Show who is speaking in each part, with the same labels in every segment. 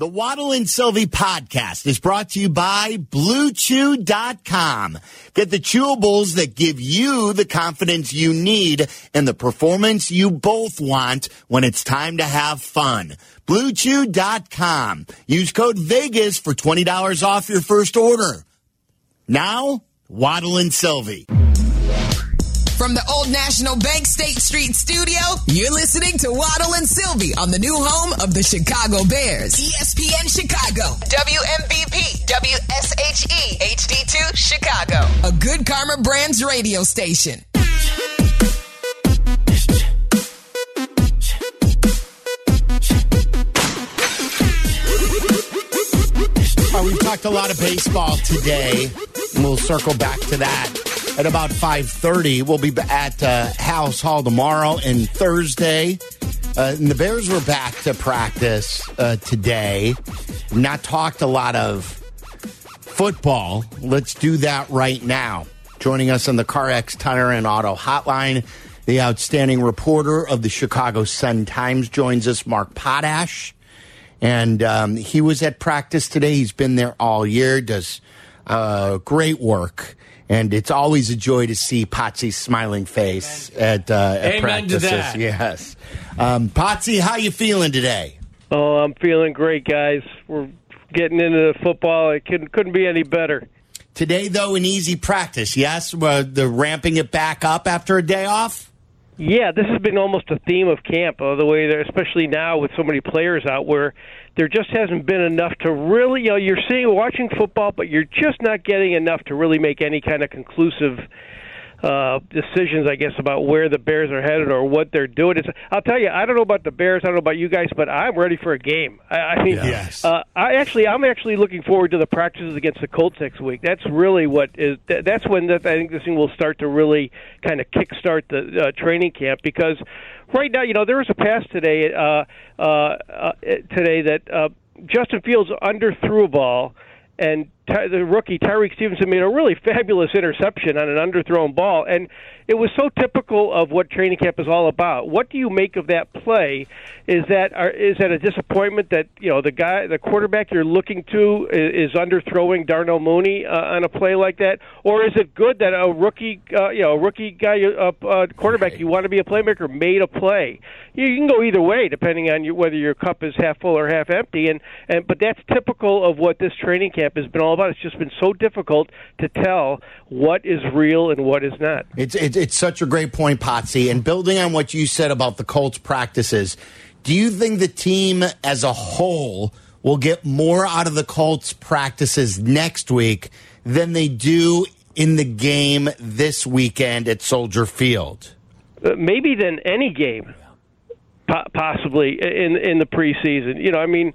Speaker 1: The Waddle and Silvy podcast is brought to you by BlueChew.com. Get the chewables that give you the confidence you need and the performance you both want when it's time to have fun. BlueChew.com. Use code VEGAS for $20 off your first order. Now, Waddle and Silvy.
Speaker 2: From the Old National Bank State Street studio, you're listening to Waddle and Silvy on the new home of the Chicago Bears. ESPN Chicago, WMVP, WSHE, HD2, Chicago. A good Karma Brands radio station.
Speaker 1: Uh, we've talked a lot of baseball today. We'll circle back to that at about 5.30. We'll be at uh, Halas Hall tomorrow and Thursday. Uh, and the Bears were back to practice uh, today. Not talked a lot of football. Let's do that right now. Joining us on the CarX Tire and Auto Hotline, the outstanding reporter of the Chicago Sun Times joins us, Mark Potash. And um, he was at practice today. He's been there all year, does uh, great work. And it's always a joy to see Potsy's smiling face at, uh, at
Speaker 3: Amen to
Speaker 1: practices.
Speaker 3: that.
Speaker 1: Yes. Um, Potsy, how you feeling today?
Speaker 4: Oh, I'm feeling great, guys. We're getting into the football. It couldn't couldn't be any better.
Speaker 1: Today, though, an easy practice, yes? Uh, the ramping it back up after a day off?
Speaker 4: Yeah, this has been almost a theme of camp. The way there, especially now with so many players out, where there just hasn't been enough to really, you know, you're seeing watching football, but you're just not getting enough to really make any kind of conclusive uh, decisions, I guess, about where the Bears are headed or what they're doing. It's, I'll tell you, I don't know about the Bears, I don't know about you guys, but I'm ready for a game. I, I mean,
Speaker 1: Yes.
Speaker 4: uh, I actually, I'm actually looking forward to the practices against the Colts next week. That's really what is. That, that's when that, I think this thing will start to really kind of kickstart the uh, training camp because right now, you know, there was a pass today, uh, uh, uh, today that uh, Justin Fields underthrew a ball and Ty- the rookie Tyrique Stevenson made a really fabulous interception on an underthrown ball, and it was so typical of what training camp is all about. What do you make of that play? Is that are, is that a disappointment that you know the guy, the quarterback you're looking to is, is underthrowing Darnell Mooney uh, on a play like that, or is it good that a rookie, uh, you know, a rookie guy, uh, uh, quarterback you want to be a playmaker made a play? You, you can go either way depending on you, whether your cup is half full or half empty, and and but that's typical of what this training camp has been all about. It's just been so difficult to tell what is real and what is not.
Speaker 1: It's, it's it's such a great point, Potsy. And building on what you said about the Colts practices, do you think the team as a whole will get more out of the Colts practices next week than they do in the game this weekend at Soldier Field?
Speaker 4: Uh, maybe than any game, po- possibly in in the preseason. You know, I mean,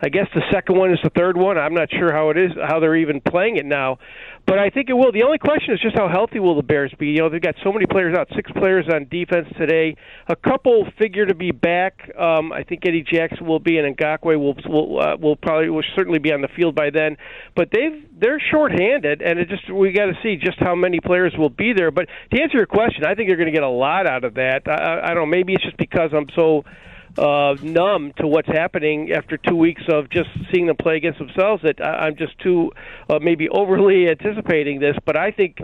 Speaker 4: I guess the second one is the third one. I'm not sure how it is, how they're even playing it now, but I think it will. The only question is just how healthy will the Bears be? You know, they've got so many players out, six players on defense today. A couple figure to be back. Um, I think Eddie Jackson will be, and Ngakoue will will uh, will probably will certainly be on the field by then. But they've they're shorthanded, and it just we got to see just how many players will be there. But to answer your question, I think they're going to get a lot out of that. I, I don't know. Maybe it's just because I'm so uh, numb to what's happening after two weeks of just seeing them play against themselves that I, I'm just too uh, maybe overly anticipating this. But I think.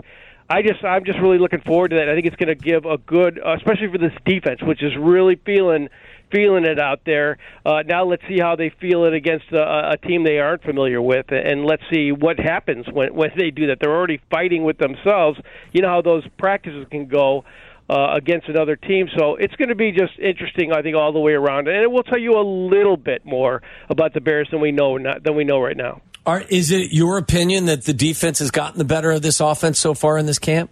Speaker 4: I just I'm just really looking forward to that. I think it's going to give a good, uh, especially for this defense, which is really feeling feeling it out there. Uh, now let's see how they feel it against a, a team they aren't familiar with, and let's see what happens when when they do that. They're already fighting with themselves. You know how those practices can go. Uh, against another team, so it's going to be just interesting, I think, all the way around, and it will tell you a little bit more about the Bears than we know not, than we know right now.
Speaker 3: Are, is it your opinion that the defense has gotten the better of this offense so far in this camp?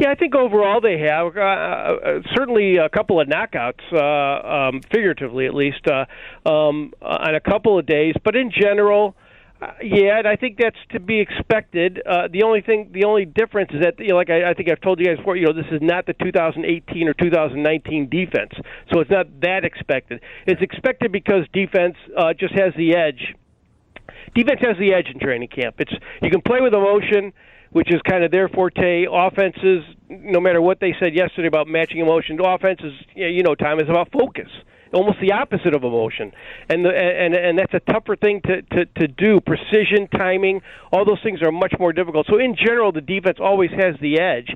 Speaker 4: Yeah, I think overall they have. Uh, uh, certainly a couple of knockouts, uh, um, figuratively at least, uh, um, on a couple of days. But in general, uh, yeah, and I think that's to be expected. Uh, the only thing, the only difference is that, you know, like I, I think I've told you guys before, you know, this is not the 2018 or 2019 defense, so it's not that expected. It's expected because defense uh, just has the edge. Defense has the edge in training camp. It's you can play with emotion which is kind of their forte. Offenses, no matter what they said yesterday about matching emotion, offenses, you know, time is about focus. Almost the opposite of emotion, and the, and and that's a tougher thing to, to to do. Precision, timing, all those things are much more difficult. So in general, the defense always has the edge.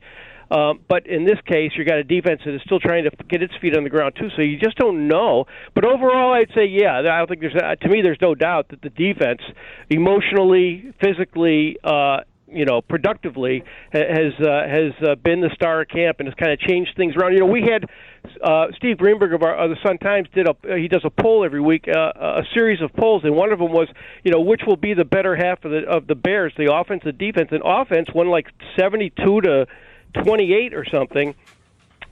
Speaker 4: Um, but in this case, you got a defense that is still trying to get its feet on the ground too. So you just don't know. But overall, I'd say yeah. I don't think there's uh, to me there's no doubt that the defense, emotionally, physically, uh, you know, productively has uh, has uh, been the star of camp and has kind of changed things around. You know, we had uh, Steve Greenberg of, our, of the Sun Times did a he does a poll every week, uh, a series of polls, and one of them was, you know, which will be the better half of the of the Bears, the offense, the defense, and offense won like seventy two to twenty eight or something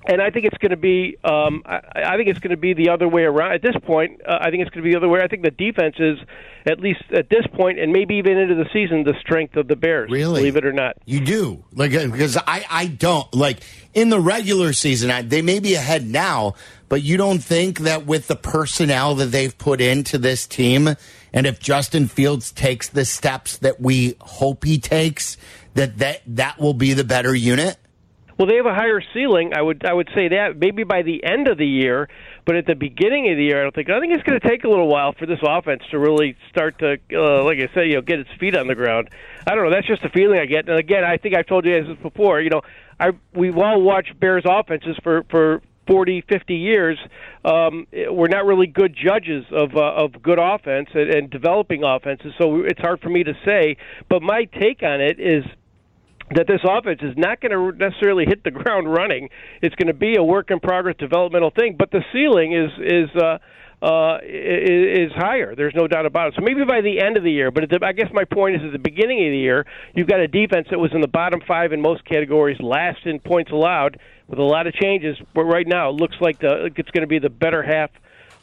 Speaker 4: and I think it's going to be. Um, I, I think it's going to be the other way around. At this point, uh, I think it's going to be the other way. I think the defense is, at least at this point, and maybe even into the season, the strength of the Bears.
Speaker 1: Really,
Speaker 4: believe it or not,
Speaker 1: you do. Like uh, because I, I don't like in the regular season. I, they may be ahead now, but you don't think that with the personnel that they've put into this team, and if Justin Fields takes the steps that we hope he takes, that that that will be the better unit.
Speaker 4: Well, they have a higher ceiling. I would I would say that maybe by the end of the year, but at the beginning of the year, I don't think. I think it's going to take a little while for this offense to really start to, uh, like I said, you know, get its feet on the ground. I don't know. That's just a feeling I get. And again, I think I've told you this before. You know, I we've all watched Bears offenses for for 40, 50 years, um, we're not really good judges of uh, of good offense and, and developing offenses. So it's hard for me to say. But my take on it is that this offense is not going to necessarily hit the ground running. It's going to be a work in progress developmental thing, but the ceiling is is uh, uh, is, higher. There's no doubt about it. So maybe by the end of the year, but the, I guess my point is at the beginning of the year, you've got a defense that was in the bottom five in most categories, last in points allowed, with a lot of changes. But right now, it looks like the, it's going to be the better half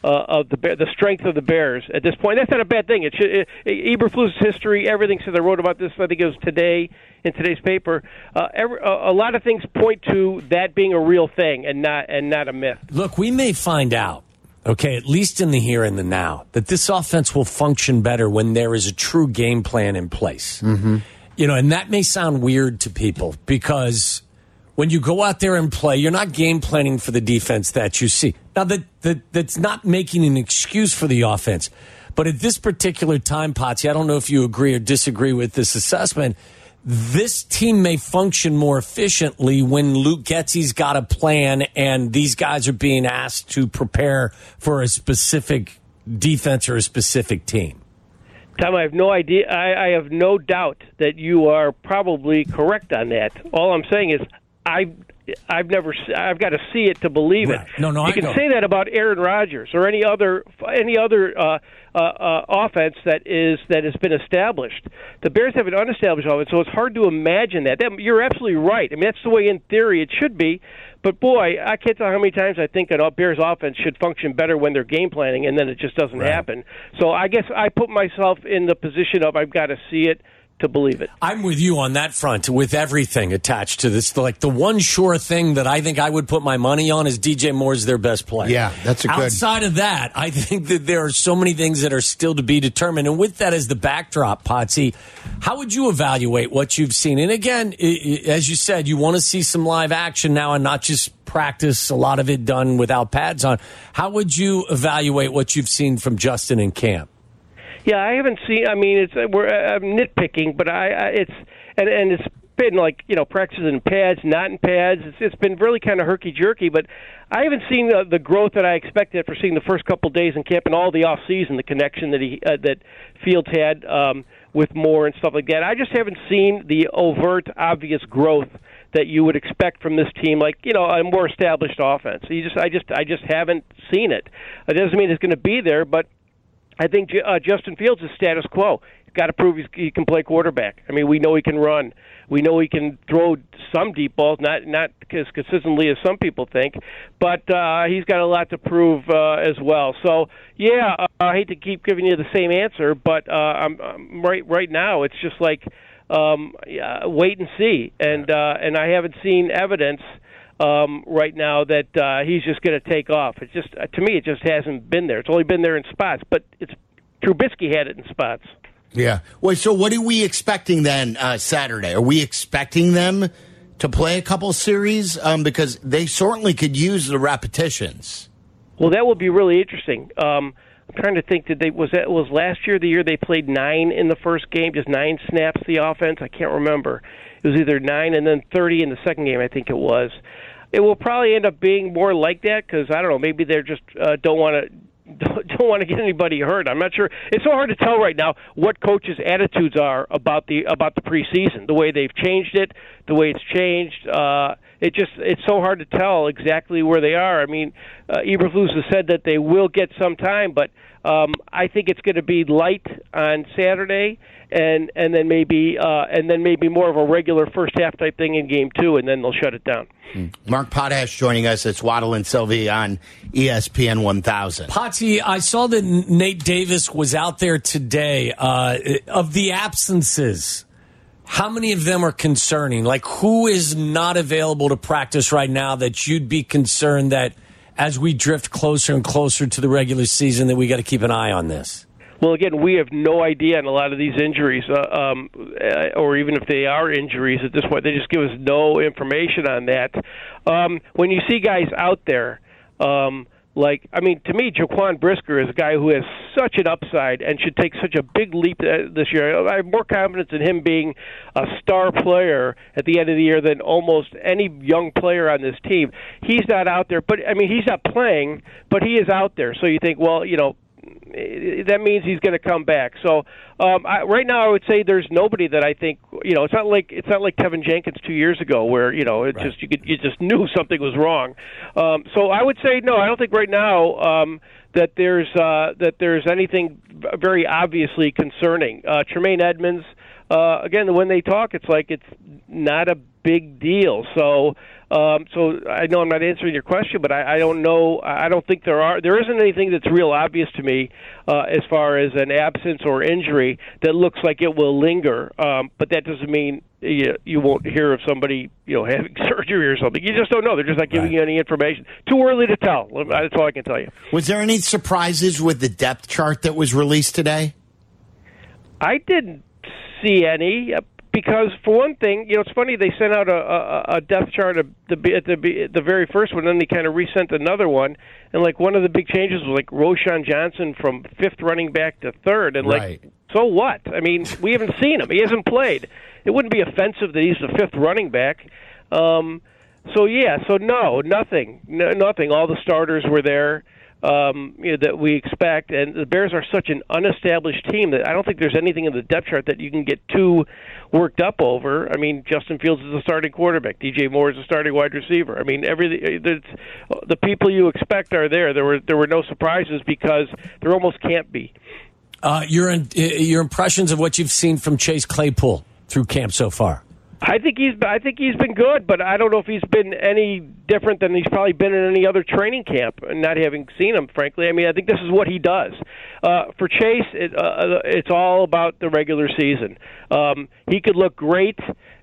Speaker 4: uh, of the the strength of the Bears at this point. That's not a bad thing. It should it, Eberflus' history, everything. Since I wrote about this, I think it was today in today's paper. Uh, every, a, a lot of things point to that being a real thing and not and not a myth.
Speaker 3: Look, we may find out. Okay, at least in the here and the now, that this offense will function better when there is a true game plan in place.
Speaker 1: Mm-hmm.
Speaker 3: You know, and that may sound weird to people because when you go out there and play, you're not game planning for the defense that you see. Now, that, that that's not making an excuse for the offense. But at this particular time, Potsy, I don't know if you agree or disagree with this assessment. This team may function more efficiently when Luke Getsy's got a plan and these guys are being asked to prepare for a specific defense or a specific team.
Speaker 4: Tom, I have no idea. I, I have no doubt that you are probably correct on that. All I'm saying is I I've never I've got to see it to believe
Speaker 3: right.
Speaker 4: it.
Speaker 3: No, no,
Speaker 4: you
Speaker 3: I
Speaker 4: can
Speaker 3: know.
Speaker 4: say that about Aaron Rodgers or any other any other uh, uh, uh, offense that is that has been established. The Bears have an unestablished offense, so it's hard to imagine that. that. You're absolutely right. I mean, that's the way in theory it should be. But boy, I can't tell how many times I think a Bears offense should function better when they're game planning, and then it just doesn't
Speaker 3: right.
Speaker 4: happen. So I guess I put myself in the position of I've got to see it to believe it.
Speaker 3: I'm with you on that front with everything attached to this. Like the one sure thing that I think I would put my money on is DJ Moore's their best player.
Speaker 1: Yeah, that's a good.
Speaker 3: Outside of that, I think that there are so many things that are still to be determined. And with that as the backdrop, Potsy, how would you evaluate what you've seen? And again, as you said, you want to see some live action now and not just practice, a lot of it done without pads on. How would you evaluate what you've seen from Justin in camp?
Speaker 4: Yeah, I haven't seen. I mean, it's we're I'm nitpicking, but I, I it's and and it's been like you know practices in pads, not in pads. It's it's been really kind of herky jerky, but I haven't seen the, the growth that I expected for seeing the first couple of days in camp and all the off season, the connection that he uh, that Fields had um, with Moore and stuff like that. I just haven't seen the overt, obvious growth that you would expect from this team, like you know a more established offense. You just, I just, I just haven't seen it. It doesn't mean it's going to be there, but I think uh, Justin Fields is status quo. He's got to prove he's, he can play quarterback. I mean, we know he can run. We know he can throw some deep balls, not not as consistently as some people think, but uh, he's got a lot to prove uh, as well. So, yeah, uh, I hate to keep giving you the same answer, but uh, I'm, I'm right right now. It's just like um, yeah, wait and see, and uh, and I haven't seen evidence um, right now that uh, he's just going to take off. It's just uh, to me, it just hasn't been there. It's only been there in spots, but it's Trubisky had it in spots.
Speaker 1: Yeah. Wait. So, what are we expecting then uh, Saturday? Are we expecting them to play a couple series um, because they certainly could use the repetitions?
Speaker 4: Well, that will be really interesting. Um, I'm trying to think. Did they was that was last year the year they played nine in the first game, just nine snaps the offense? I can't remember. It was either nine and then thirty in the second game. I think it was. It will probably end up being more like that because I don't know. Maybe they're just uh, don't want to don't, want to get anybody hurt. I'm not sure. It's so hard to tell right now what coaches' attitudes are about the about the preseason, the way they've changed it, the way it's changed. Uh, it just it's so hard to tell exactly where they are. I mean, uh, Eberflus has said that they will get some time, but um, I think it's going to be light on Saturday, and and then maybe uh, and then maybe more of a regular first half type thing in game two, and then they'll shut it down.
Speaker 1: Mark Potash joining us. It's Waddle and Silvy on ESPN 1000.
Speaker 3: Potsy, I saw that Nate Davis was out there today. Uh, of the absences, how many of them are concerning? Like, who is not available to practice right now that you'd be concerned that as we drift closer and closer to the regular season, that we got to keep an eye on this?
Speaker 4: Well, again, we have no idea on a lot of these injuries, uh, um, uh, or even if they are injuries at this point, they just give us no information on that. Um, when you see guys out there, um, like I mean, to me, Jaquan Brisker is a guy who has such an upside and should take such a big leap uh, this year. I have more confidence in him being a star player at the end of the year than almost any young player on this team. He's not out there, but I mean, he's not playing, but he is out there. So you think, well, you know, that means he's going to come back. So um, I, right now, I would say there's nobody that I think you know. It's not like it's not like Teven Jenkins two years ago, where you know it
Speaker 3: Right.
Speaker 4: just you could you just knew something was wrong. Um, so I would say no. I don't think right now um, that there's uh, that there's anything very obviously concerning. Uh, Tremaine Edmunds. Uh, again, when they talk, it's like it's not a big deal. So, um, so I know I'm not answering your question, but I, I don't know. I don't think there are. There isn't anything that's real obvious to me uh, as far as an absence or injury that looks like it will linger. Um, but that doesn't mean you, you won't hear of somebody you know having surgery or something. You just don't know. They're just not giving
Speaker 3: Right.
Speaker 4: you any information. Too early to tell. That's all I can tell you.
Speaker 1: Was there any surprises with the depth chart that was released today?
Speaker 4: I didn't see any because, for one thing, you know, it's funny they sent out a, a, a depth chart at the at the the very first one, then they kind of resent another one, and like one of the big changes was like Roschon Johnson from fifth running back to third, and
Speaker 1: Right.
Speaker 4: like, so what? I mean, we haven't seen him; he hasn't played. It wouldn't be offensive that he's the fifth running back. Um, so yeah, so no, nothing, no, nothing. All the starters were there um, you know, that we expect, and the Bears are such an unestablished team that I don't think there's anything in the depth chart that you can get too worked up over. I mean, Justin Fields is a starting quarterback, DJ Moore is a starting wide receiver. I mean, everything. It's, the people you expect are there. There were there were no surprises because there almost can't be.
Speaker 3: Uh, your your impressions of what you've seen from Chase Claypool through camp so far.
Speaker 4: I think he's I think he's been good, but I don't know if he's been any different than he's probably been in any other training camp. And not having seen him, frankly, I mean, I think this is what he does. Uh, for Chase, it, uh, it's all about the regular season. Um, he could look great,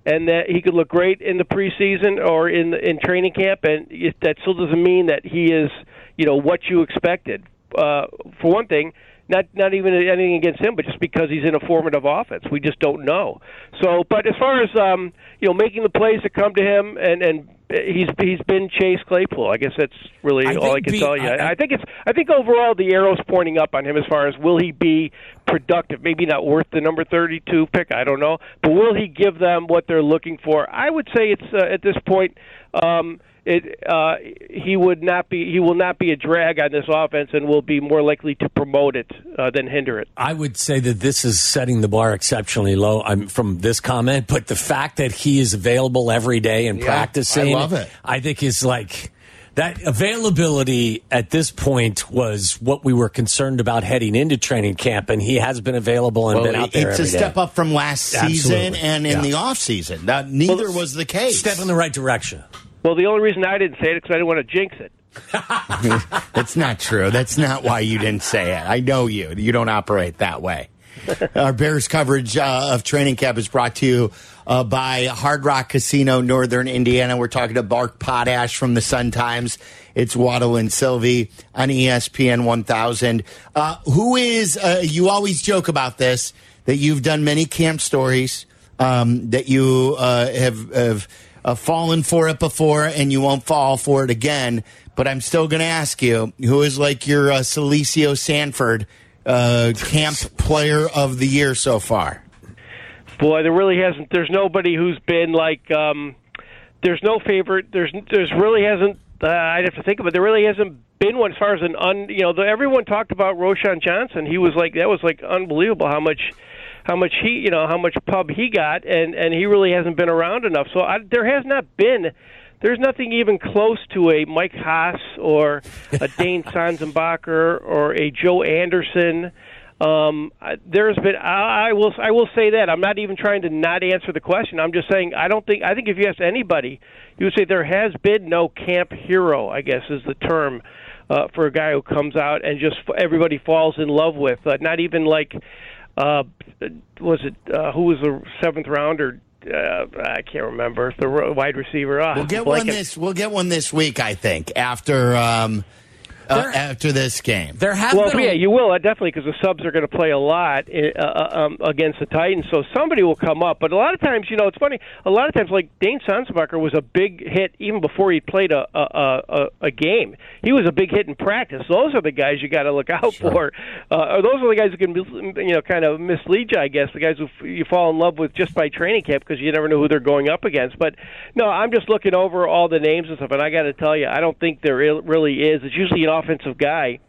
Speaker 4: and that he could look great in the preseason or in in training camp, and it, that still doesn't mean that he is, you know, what you expected. Uh, for one thing, not not even anything against him, but just because he's in a formative offense, we just don't know. So, but as far as um, you know, making the plays that come to him, and and he's he's been Chase Claypool. I guess that's really
Speaker 3: I
Speaker 4: all I can
Speaker 3: be-
Speaker 4: tell you.
Speaker 3: I-
Speaker 4: I, think it's I think overall the arrow's pointing up on him as far as will he be productive? Maybe not worth the number thirty-two pick. I don't know, but will he give them what they're looking for? I would say it's uh, at this point. Um, it, uh, he would not be. He will not be a drag on this offense, and will be more likely to promote it uh, than hinder it.
Speaker 3: I would say that this is setting the bar exceptionally low I'm, from this comment, but the fact that he is available every day and
Speaker 1: Yeah,
Speaker 3: practicing,
Speaker 1: I love it.
Speaker 3: I think is like that availability at this point was what we were concerned about heading into training camp, and he has been available and
Speaker 1: Well,
Speaker 3: been out there
Speaker 1: it's a
Speaker 3: every day.
Speaker 1: step up from last season
Speaker 3: Absolutely.
Speaker 1: and in
Speaker 3: Yeah.
Speaker 1: the off season. That neither was the case.
Speaker 3: Step in the right direction.
Speaker 4: Well, the only reason I didn't say it is because I didn't want to jinx it.
Speaker 1: That's not true. That's not why you didn't say it. I know you. You don't operate that way. Our Bears coverage uh, of training camp is brought to you uh, by Hard Rock Casino, Northern Indiana. We're talking to Mark Potash from the Sun Times. It's Waddle and Silvy on ESPN 1000. Uh, who is, uh, you always joke about this, that you've done many camp stories, um, that you uh, have, have uh, fallen for it before, and you won't fall for it again. But I'm still going to ask you, who is like your uh, Salicio Sanford uh, camp player of the year so far?
Speaker 4: Boy, there really hasn't. There's nobody who's been like. Um, there's no favorite. There's there's really hasn't. Uh, I'd have to think of it. There really hasn't been one as far as an un. You know, the, everyone talked about Roschon Johnson. He was like that was like unbelievable how much how much he you know how much pub he got, and and he really hasn't been around enough. So I, there has not been. There's nothing even close to a Mike Hass or a Dane Sanzenbacher or a Joe Anderson. Um, there's been I, I will I will say that I'm not even trying to not answer the question. I'm just saying I don't think I think if you ask anybody, you would say there has been no camp hero. I guess is the term uh, for a guy who comes out and just everybody falls in love with. Uh, not even like uh, was it uh, who was the seventh rounder? Uh, I can't remember the wide receiver. Oh,
Speaker 1: we'll get one this. We'll get one this week. I think after. Um, uh, after this game.
Speaker 3: There have
Speaker 4: well,
Speaker 3: been
Speaker 4: yeah, you will uh, definitely because the subs are going to play a lot uh, uh, um, against the Titans, so somebody will come up. But a lot of times, you know, it's funny. A lot of times, like Dane Sanzenbacher was a big hit even before he played a a, a, a game. He was a big hit in practice. Those are the guys you got to look out sure. for. Uh, those are the guys who can, you know, kind of mislead you. I guess the guys who f- you fall in love with just by training camp because you never know who they're going up against. But no, I'm just looking over all the names and stuff, and I got to tell you, I don't think there really is. It's usually an offensive guy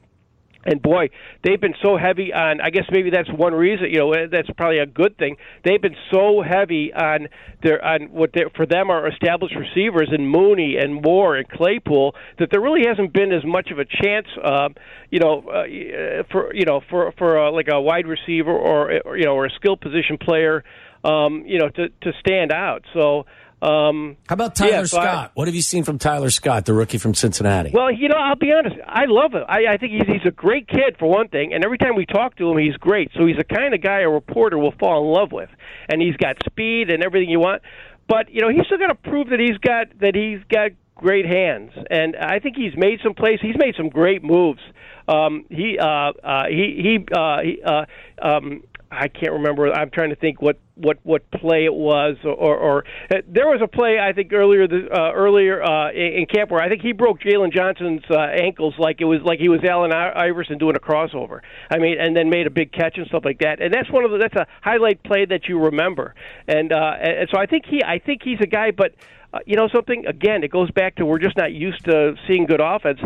Speaker 4: and boy, they've been so heavy on. I guess maybe that's one reason. You know, that's probably a good thing. They've been so heavy on their on what for them are established receivers in Mooney and Moore and Claypool that there really hasn't been as much of a chance. Uh, you know, uh, for you know for for uh, like a wide receiver or, or you know or a skill position player. Um, you know, to to stand out. So um,
Speaker 3: How about Tyler yeah, so Scott? I, what have you seen from Tyler Scott, the rookie from Cincinnati?
Speaker 4: Well, you know, I'll be honest. I love him. I, I think he's, he's a great kid for one thing, and every time we talk to him, he's great. So he's the kind of guy a reporter will fall in love with, and he's got speed and everything you want. But you know, he's still got to prove that he's got that he's got great hands, and I think he's made some plays. He's made some great moves. Um, he uh, uh, he he, uh, he uh, um, I can't remember. I'm trying to think what what what play it was, or, or uh, there was a play I think earlier the, uh, earlier uh, in, in camp where I think he broke Jaylon Johnson's uh, ankles like it was like he was Allen Iverson doing a crossover. I mean, and then made a big catch and stuff like that. And that's one of the that's a highlight play that you remember. And uh, and so I think he I think he's a guy, but uh, you know something again it goes back to we're just not used to seeing good offense.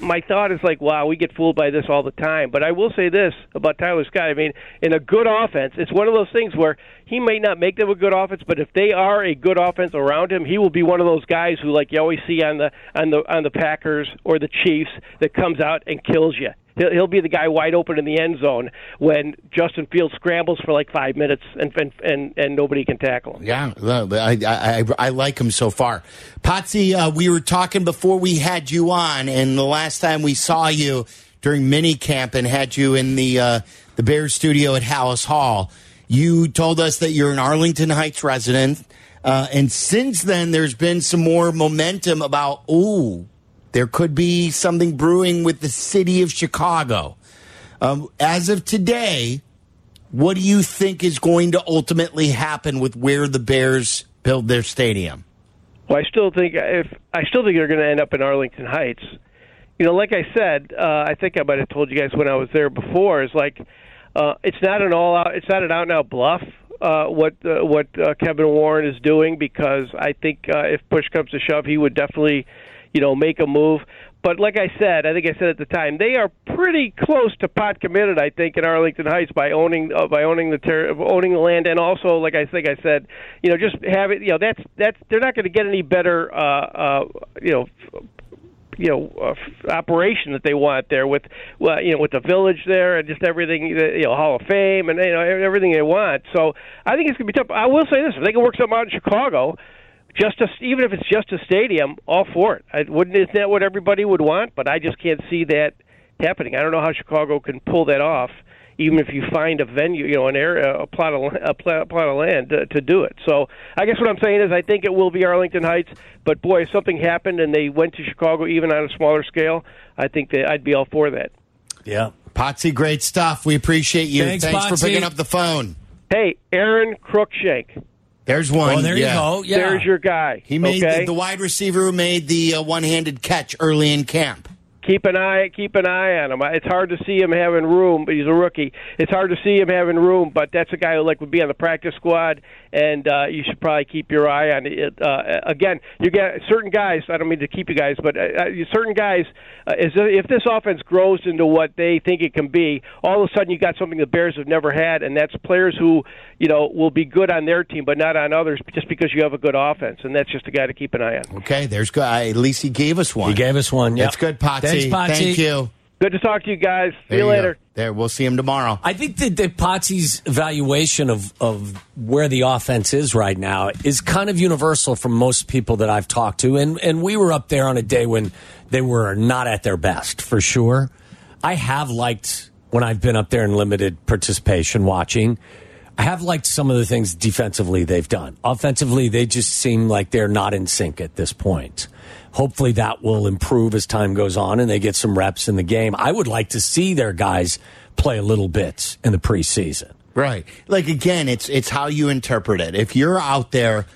Speaker 4: My thought is like wow we get fooled by this all the time. But i will say this about tyler scott. I mean in a good offense it's one of those things where he may not make them a good offense but if they are a good offense around him he will be one of those guys who like you always see on the on the on the packers or the chiefs that comes out and kills you He'll, he'll be the guy wide open in the end zone when Justin Fields scrambles for like five minutes and and and, and nobody can tackle him.
Speaker 1: Yeah, I, I, I like him so far. Potsy, uh, we were talking before we had you on, and the last time we saw you during mini camp and had you in the uh, the Bears studio at Halas Hall, you told us that you're an Arlington Heights resident. Uh, and since then, there's been some more momentum about, ooh, there could be something brewing with the city of Chicago. Um, as of today, what do you think is going to ultimately happen with where the Bears build their stadium?
Speaker 4: Well, I still think if I still think they're going to end up in Arlington Heights. You know, like I said, uh, I think I might have told you guys when I was there before. Is like uh, it's not an all out, it's not an out and out bluff. Uh, what uh, what uh, Kevin Warren is doing because I think uh, if push comes to shove, he would definitely you know, make a move. But like I said, I think I said at the time, they are pretty close to pot committed. I think in Arlington Heights by owning uh, by owning the ter- owning the land, and also like I think I said, you know, just have it. You know, that's that's they're not going to get any better. Uh, uh, you know you know uh, operation that they want there with well you know with the village there and just everything you know Hall of Fame and you know everything they want. So I think it's going to be tough. I will say this: if they can work something out in Chicago, just a, even if it's just a stadium, all for it. I wouldn't isn't that what everybody would want? But I just can't see that happening. I don't know how Chicago can pull that off, even if you find a venue, you know, an area, a plot of a plot, plot of land to, to do it. So I guess what I'm saying is I think it will be Arlington Heights. But boy, if something happened and they went to Chicago, even on a smaller scale, I think that I'd be all for that.
Speaker 3: Yeah,
Speaker 1: Potsy, great stuff. We appreciate you.
Speaker 3: Thanks,
Speaker 1: Thanks
Speaker 3: for
Speaker 1: picking up the phone.
Speaker 4: Hey, Aaron Cruikshank
Speaker 1: There's one.
Speaker 3: Oh, there
Speaker 1: yeah.
Speaker 3: you go. Yeah.
Speaker 4: There's your guy.
Speaker 1: He made
Speaker 4: okay?
Speaker 1: the, the wide receiver who made the uh, one-handed catch early in camp.
Speaker 4: Keep an eye keep an eye on him. It's hard to see him having room, but he's a rookie. It's hard to see him having room, but that's a guy who like would be on the practice squad, and uh, you should probably keep your eye on it. Uh, again, you get certain guys. I don't mean to keep you guys, but uh, uh, certain guys. Uh, is if this offense grows into what they think it can be, all of a sudden you got something the Bears have never had, and that's players who you know will be good on their team, but not on others, just because you have a good offense, and that's just a guy to keep an eye on.
Speaker 1: Okay, there's good. At least he gave us one.
Speaker 3: He gave us one.
Speaker 1: That's good, Potsy.
Speaker 3: Thanks, Potsy.
Speaker 1: Thank you.
Speaker 4: Good to talk to you guys. See
Speaker 1: There
Speaker 4: you
Speaker 1: go.
Speaker 4: later.
Speaker 1: There, we'll see him tomorrow.
Speaker 3: I think that, that Potsy's evaluation of, of where the offense is right now is kind of universal from most people that I've talked to. And, and we were up there on a day when they were not at their best, for sure. I have liked, when I've been up there in limited participation watching, I have liked some of the things defensively they've done. Offensively, they just seem like they're not in sync at this point. Hopefully that will improve as time goes on and they get some reps in the game. I would like to see their guys play a little bit in the preseason.
Speaker 1: Right. Like again, it's it's how you interpret it. If you're out there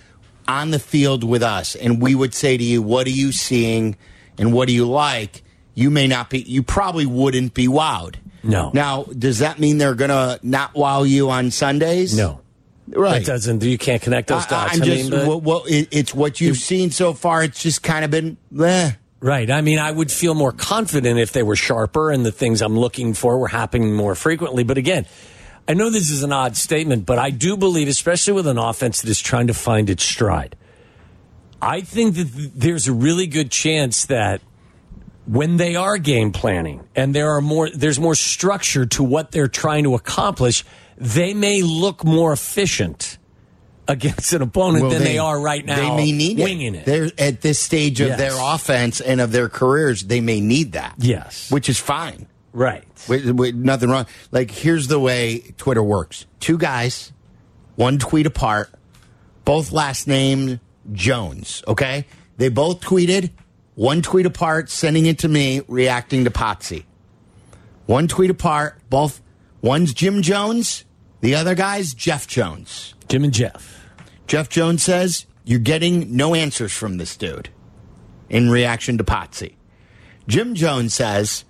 Speaker 1: on the field with us and we would say to you, "What are you seeing and what do you like?" You may not be you probably wouldn't be wowed.
Speaker 3: No.
Speaker 1: Now, does that mean they're going to not wow you on Sundays?
Speaker 3: No.
Speaker 1: Right.
Speaker 3: It doesn't. You can't connect those
Speaker 1: I,
Speaker 3: dots.
Speaker 1: am
Speaker 3: I
Speaker 1: just
Speaker 3: mean,
Speaker 1: what, what it, it's what you've seen so far. It's just kind of been eh.
Speaker 3: right. I mean, I would feel more confident if they were sharper and the things I'm looking for were happening more frequently. But again, I know this is an odd statement, but I do believe, especially with an offense that is trying to find its stride, I think that there's a really good chance that when they are game planning and there are more there's more structure to what they're trying to accomplish, they may look more efficient against an opponent
Speaker 1: Well,
Speaker 3: than they, are right now.
Speaker 1: They may need
Speaker 3: winging it.
Speaker 1: They're at this stage of
Speaker 3: Yes.
Speaker 1: their offense and of their careers. They may need that.
Speaker 3: Yes.
Speaker 1: which is fine.
Speaker 3: Right.
Speaker 1: With, with nothing wrong. Like here's the way Twitter works: two guys, one tweet apart, both last name Jones. Okay, they both tweeted, one tweet apart, sending it to me, reacting to Potsy. One tweet apart, both. One's Jim Jones, the other guy's Jeff Jones.
Speaker 3: Jim and Jeff.
Speaker 1: Jeff Jones says you're getting no answers from this dude in reaction to Potsy. Jim Jones says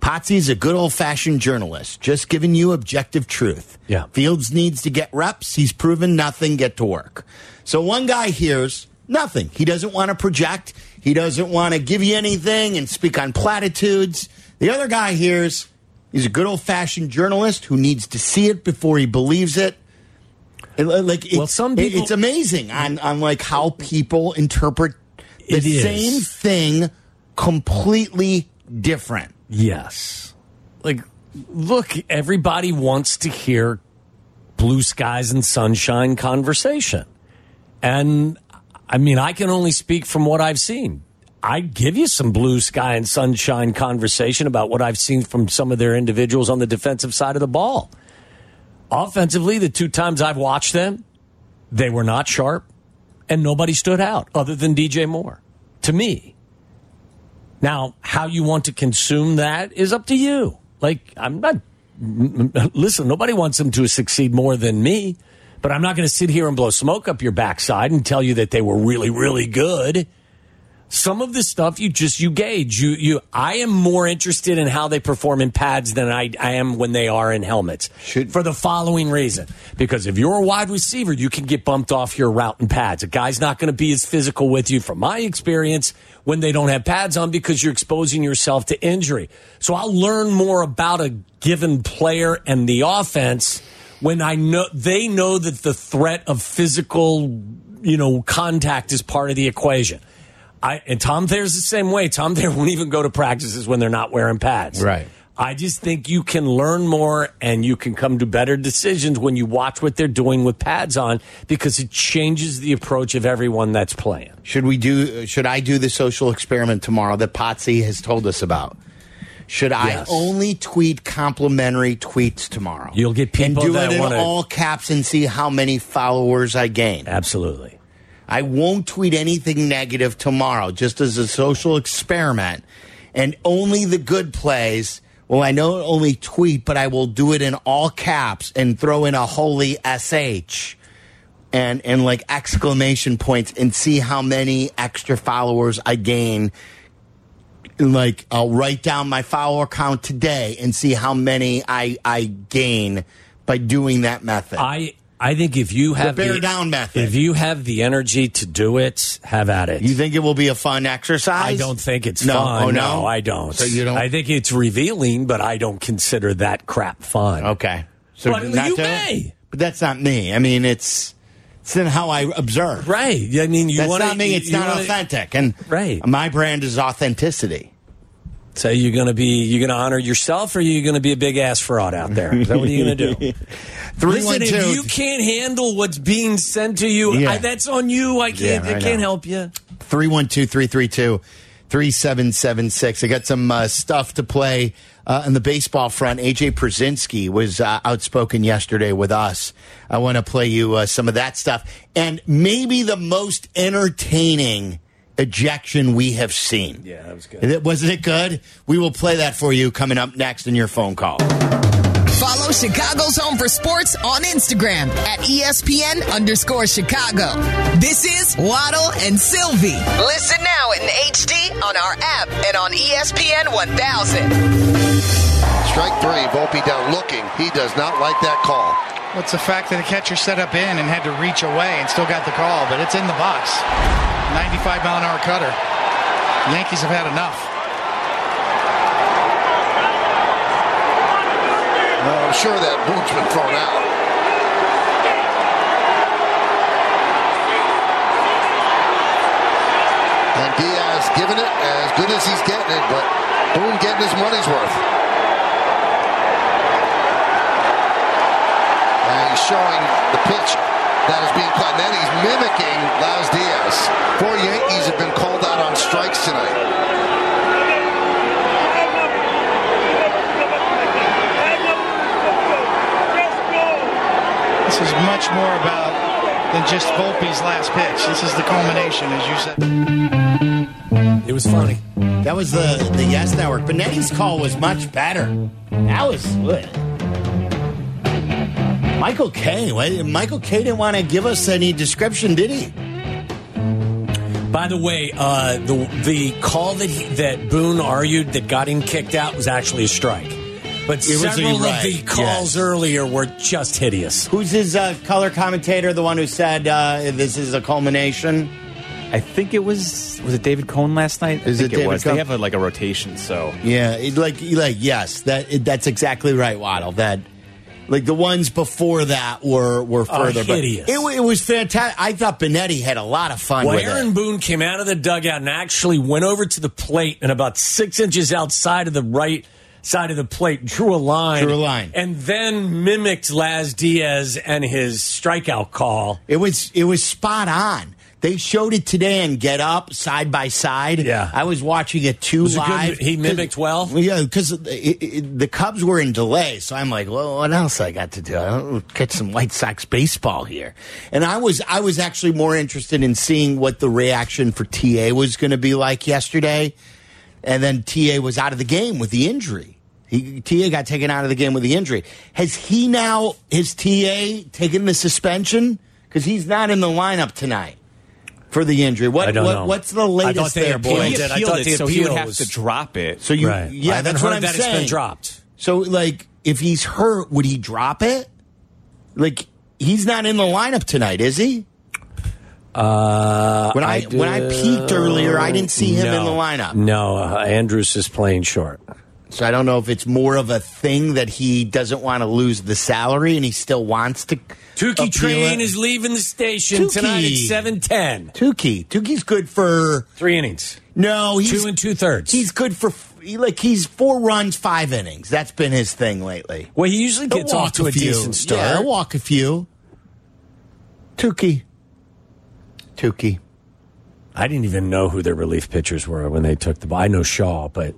Speaker 1: Potsy's a good old fashioned journalist, just giving you objective truth.
Speaker 3: Yeah.
Speaker 1: Fields needs to get reps. He's proven nothing. Get to work. So one guy hears nothing. He doesn't want to project. He doesn't want to give you anything and speak on platitudes. The other guy hears he's a good old fashioned journalist who needs to see it before he believes it. Uh, like it-
Speaker 3: Well, some
Speaker 1: it- it's amazing on on like how people interpret the
Speaker 3: It is.
Speaker 1: same thing completely different.
Speaker 3: Yes. Like, look, everybody wants to hear blue skies and sunshine conversation. And I mean, I can only speak from what I've seen. I'd give you some blue sky and sunshine conversation about what I've seen from some of their individuals on the defensive side of the ball. Offensively, the two times I've watched them, they were not sharp and nobody stood out other than DJ Moore to me. Now, how you want to consume that is up to you. Like, I'm not, listen, nobody wants them to succeed more than me, but I'm not going to sit here and blow smoke up your backside and tell you that they were really, really good. Some of the stuff you just, you gauge. You, you, I am more interested in how they perform in pads than I, I am when they are in helmets.
Speaker 1: Should-
Speaker 3: for the following reason. Because if you're a wide receiver, you can get bumped off your route in pads. A guy's not going to be as physical with you, from my experience, when they don't have pads on because you're exposing yourself to injury. So I'll learn more about a given player and the offense when I know they know that the threat of physical, you know, contact is part of the equation. I and Tom Thayer's the same way. Tom Thayer won't even go to practices when they're not wearing pads.
Speaker 1: Right.
Speaker 3: I just think you can learn more and you can come to better decisions when you watch what they're doing with pads on because it changes the approach of everyone that's playing.
Speaker 1: Should we do? Uh, should I do the social experiment tomorrow that Potsy has told us about? Should I only tweet complimentary tweets tomorrow?
Speaker 3: You'll get people
Speaker 1: and do
Speaker 3: that
Speaker 1: it in
Speaker 3: wanna-
Speaker 1: all caps and see how many followers I gain.
Speaker 3: Absolutely.
Speaker 1: I won't tweet anything negative tomorrow, just as a social experiment, and only the good plays. Well, I don't only tweet, but I will do it in all caps and throw in a holy sh and and like exclamation points and see how many extra followers I gain. Like I'll write down my follower count today and see how many I I gain by doing that method.
Speaker 3: I I think if you have the
Speaker 1: bear down method.
Speaker 3: if you have the energy to do it, have at it.
Speaker 1: you think it will be a fun exercise?
Speaker 3: I don't think it's
Speaker 1: No.
Speaker 3: fun.
Speaker 1: Oh, no?
Speaker 3: I don't.
Speaker 1: So you don't-
Speaker 3: I think it's revealing, but I don't consider that crap fun.
Speaker 1: Okay. So
Speaker 3: But you
Speaker 1: to-
Speaker 3: may.
Speaker 1: But that's not me. I mean, it's it's in how I observe.
Speaker 3: Right. I mean, you
Speaker 1: That's
Speaker 3: want
Speaker 1: not me. It's not
Speaker 3: wanna,
Speaker 1: authentic. And
Speaker 3: Right.
Speaker 1: my brand is authenticity.
Speaker 3: So you're going to be you're going to honor yourself, or you're going to be a big ass fraud out there? Is that what you're you going to do? Listen, if you can't handle what's being sent to you,
Speaker 1: Yeah.
Speaker 3: I, that's on you. I can't.
Speaker 1: Yeah, I
Speaker 3: I, can't help you.
Speaker 1: 312 332 3776. I got some uh, stuff to play uh, on the baseball front. AJ Pierzynski was uh, outspoken yesterday with us. I want to play you uh, some of that stuff. And maybe the most entertaining ejection we have seen.
Speaker 3: Yeah, that was good.
Speaker 1: Wasn't it good? We will play that for you coming up next in your phone call.
Speaker 2: Follow Chicago's Home for Sports on Instagram at ESPN underscore Chicago. This is Waddle and Silvy. Listen now in HD on our app and on ESPN 1000.
Speaker 5: Strike three, Volpe down looking. He does not like that call.
Speaker 6: What's the fact that the catcher set up in and had to reach away and still got the call, but it's in the box. 95 mile an hour cutter. Yankees have had enough.
Speaker 5: I'm sure that boot's been thrown out. And Diaz giving it as good as he's getting it, but Boone getting his money's worth. And he's showing the pitch that is being caught. And then he's mimicking Laz Diaz. Four Yankees have been called out on strikes tonight.
Speaker 6: This is much more about than just Volpe's last pitch. This is the culmination, as you said.
Speaker 3: It was funny.
Speaker 1: That was the, the Yes Network. Benetti's call was much better. That was good. Michael Kay Michael Kay didn't want to give us any description, did he?
Speaker 3: By the way, uh, the the call that he, that Boone argued that got him kicked out was actually a strike. But
Speaker 1: It was
Speaker 3: several
Speaker 1: right,
Speaker 3: of the calls
Speaker 1: yes.
Speaker 3: earlier were just hideous.
Speaker 1: Who's his uh, color commentator? The one who said uh, this is a culmination.
Speaker 7: I think it was was it David Cone last night?
Speaker 1: Is
Speaker 7: I
Speaker 1: it
Speaker 7: think
Speaker 1: David
Speaker 7: was.
Speaker 1: Cone?
Speaker 7: They have a, like a rotation, so
Speaker 1: Yeah, it, like like yes, that it, that's exactly right, Waddle. That like the ones before that were were further, but
Speaker 3: hideous.
Speaker 1: it, it was fantastic. I thought Benetti had a lot of fun
Speaker 3: Well,
Speaker 1: with
Speaker 3: Aaron
Speaker 1: it.
Speaker 3: Boone came out of the dugout and actually went over to the plate and about six inches outside of the right side of the plate drew a line.
Speaker 1: Drew a line.
Speaker 3: And then mimicked Laz Diaz and his strikeout call.
Speaker 1: It was it was spot on. They showed it today and Get Up side by side.
Speaker 3: Yeah.
Speaker 1: I was watching it too
Speaker 3: it good?
Speaker 1: live.
Speaker 3: He mimicked well?
Speaker 1: Yeah, because the Cubs were in delay, so I'm like, well, what else I got to do? I'll catch some White Sox baseball here. And I was I was actually more interested in seeing what the reaction for TA was going to be like yesterday. And then TA was out of the game with the injury. He, TA got taken out of the game with the injury. Has he now, his TA taken the suspension? Because he's not in the lineup tonight for the injury. What,
Speaker 3: I don't
Speaker 1: what
Speaker 3: know.
Speaker 1: What's the
Speaker 3: I thought
Speaker 1: latest
Speaker 3: they
Speaker 1: there,
Speaker 3: appealed
Speaker 1: boys?
Speaker 7: he
Speaker 3: it. I
Speaker 7: appealed it, so he would have to drop it.
Speaker 1: So you,
Speaker 3: Right.
Speaker 1: yeah,
Speaker 3: I
Speaker 1: that's
Speaker 3: heard
Speaker 1: what I'm
Speaker 3: that
Speaker 1: saying.
Speaker 3: it's been dropped.
Speaker 1: So, like, if he's hurt, would he drop it? Like, he's not in the lineup tonight, is he?
Speaker 3: Uh,
Speaker 1: When I, when I peeked earlier, I didn't see him in the lineup.
Speaker 3: No, uh, Andrews is playing short.
Speaker 1: So I don't know if it's more of a thing that he doesn't want to lose the salary and he still wants to. Touki
Speaker 3: train
Speaker 1: it.
Speaker 3: is leaving the station
Speaker 1: Touki.
Speaker 3: tonight at seven ten.
Speaker 1: Touki. Touki's good for
Speaker 3: Three innings,
Speaker 1: no. He's
Speaker 3: two and two thirds.
Speaker 1: He's good for he, like he's four runs, five innings. That's been his thing lately.
Speaker 3: well, he usually gets off to a,
Speaker 1: few.
Speaker 3: decent start.
Speaker 1: Yeah, walk a few. Touki. Touki.
Speaker 3: I didn't even know who their relief pitchers were when they took the ball. I know Shaw, but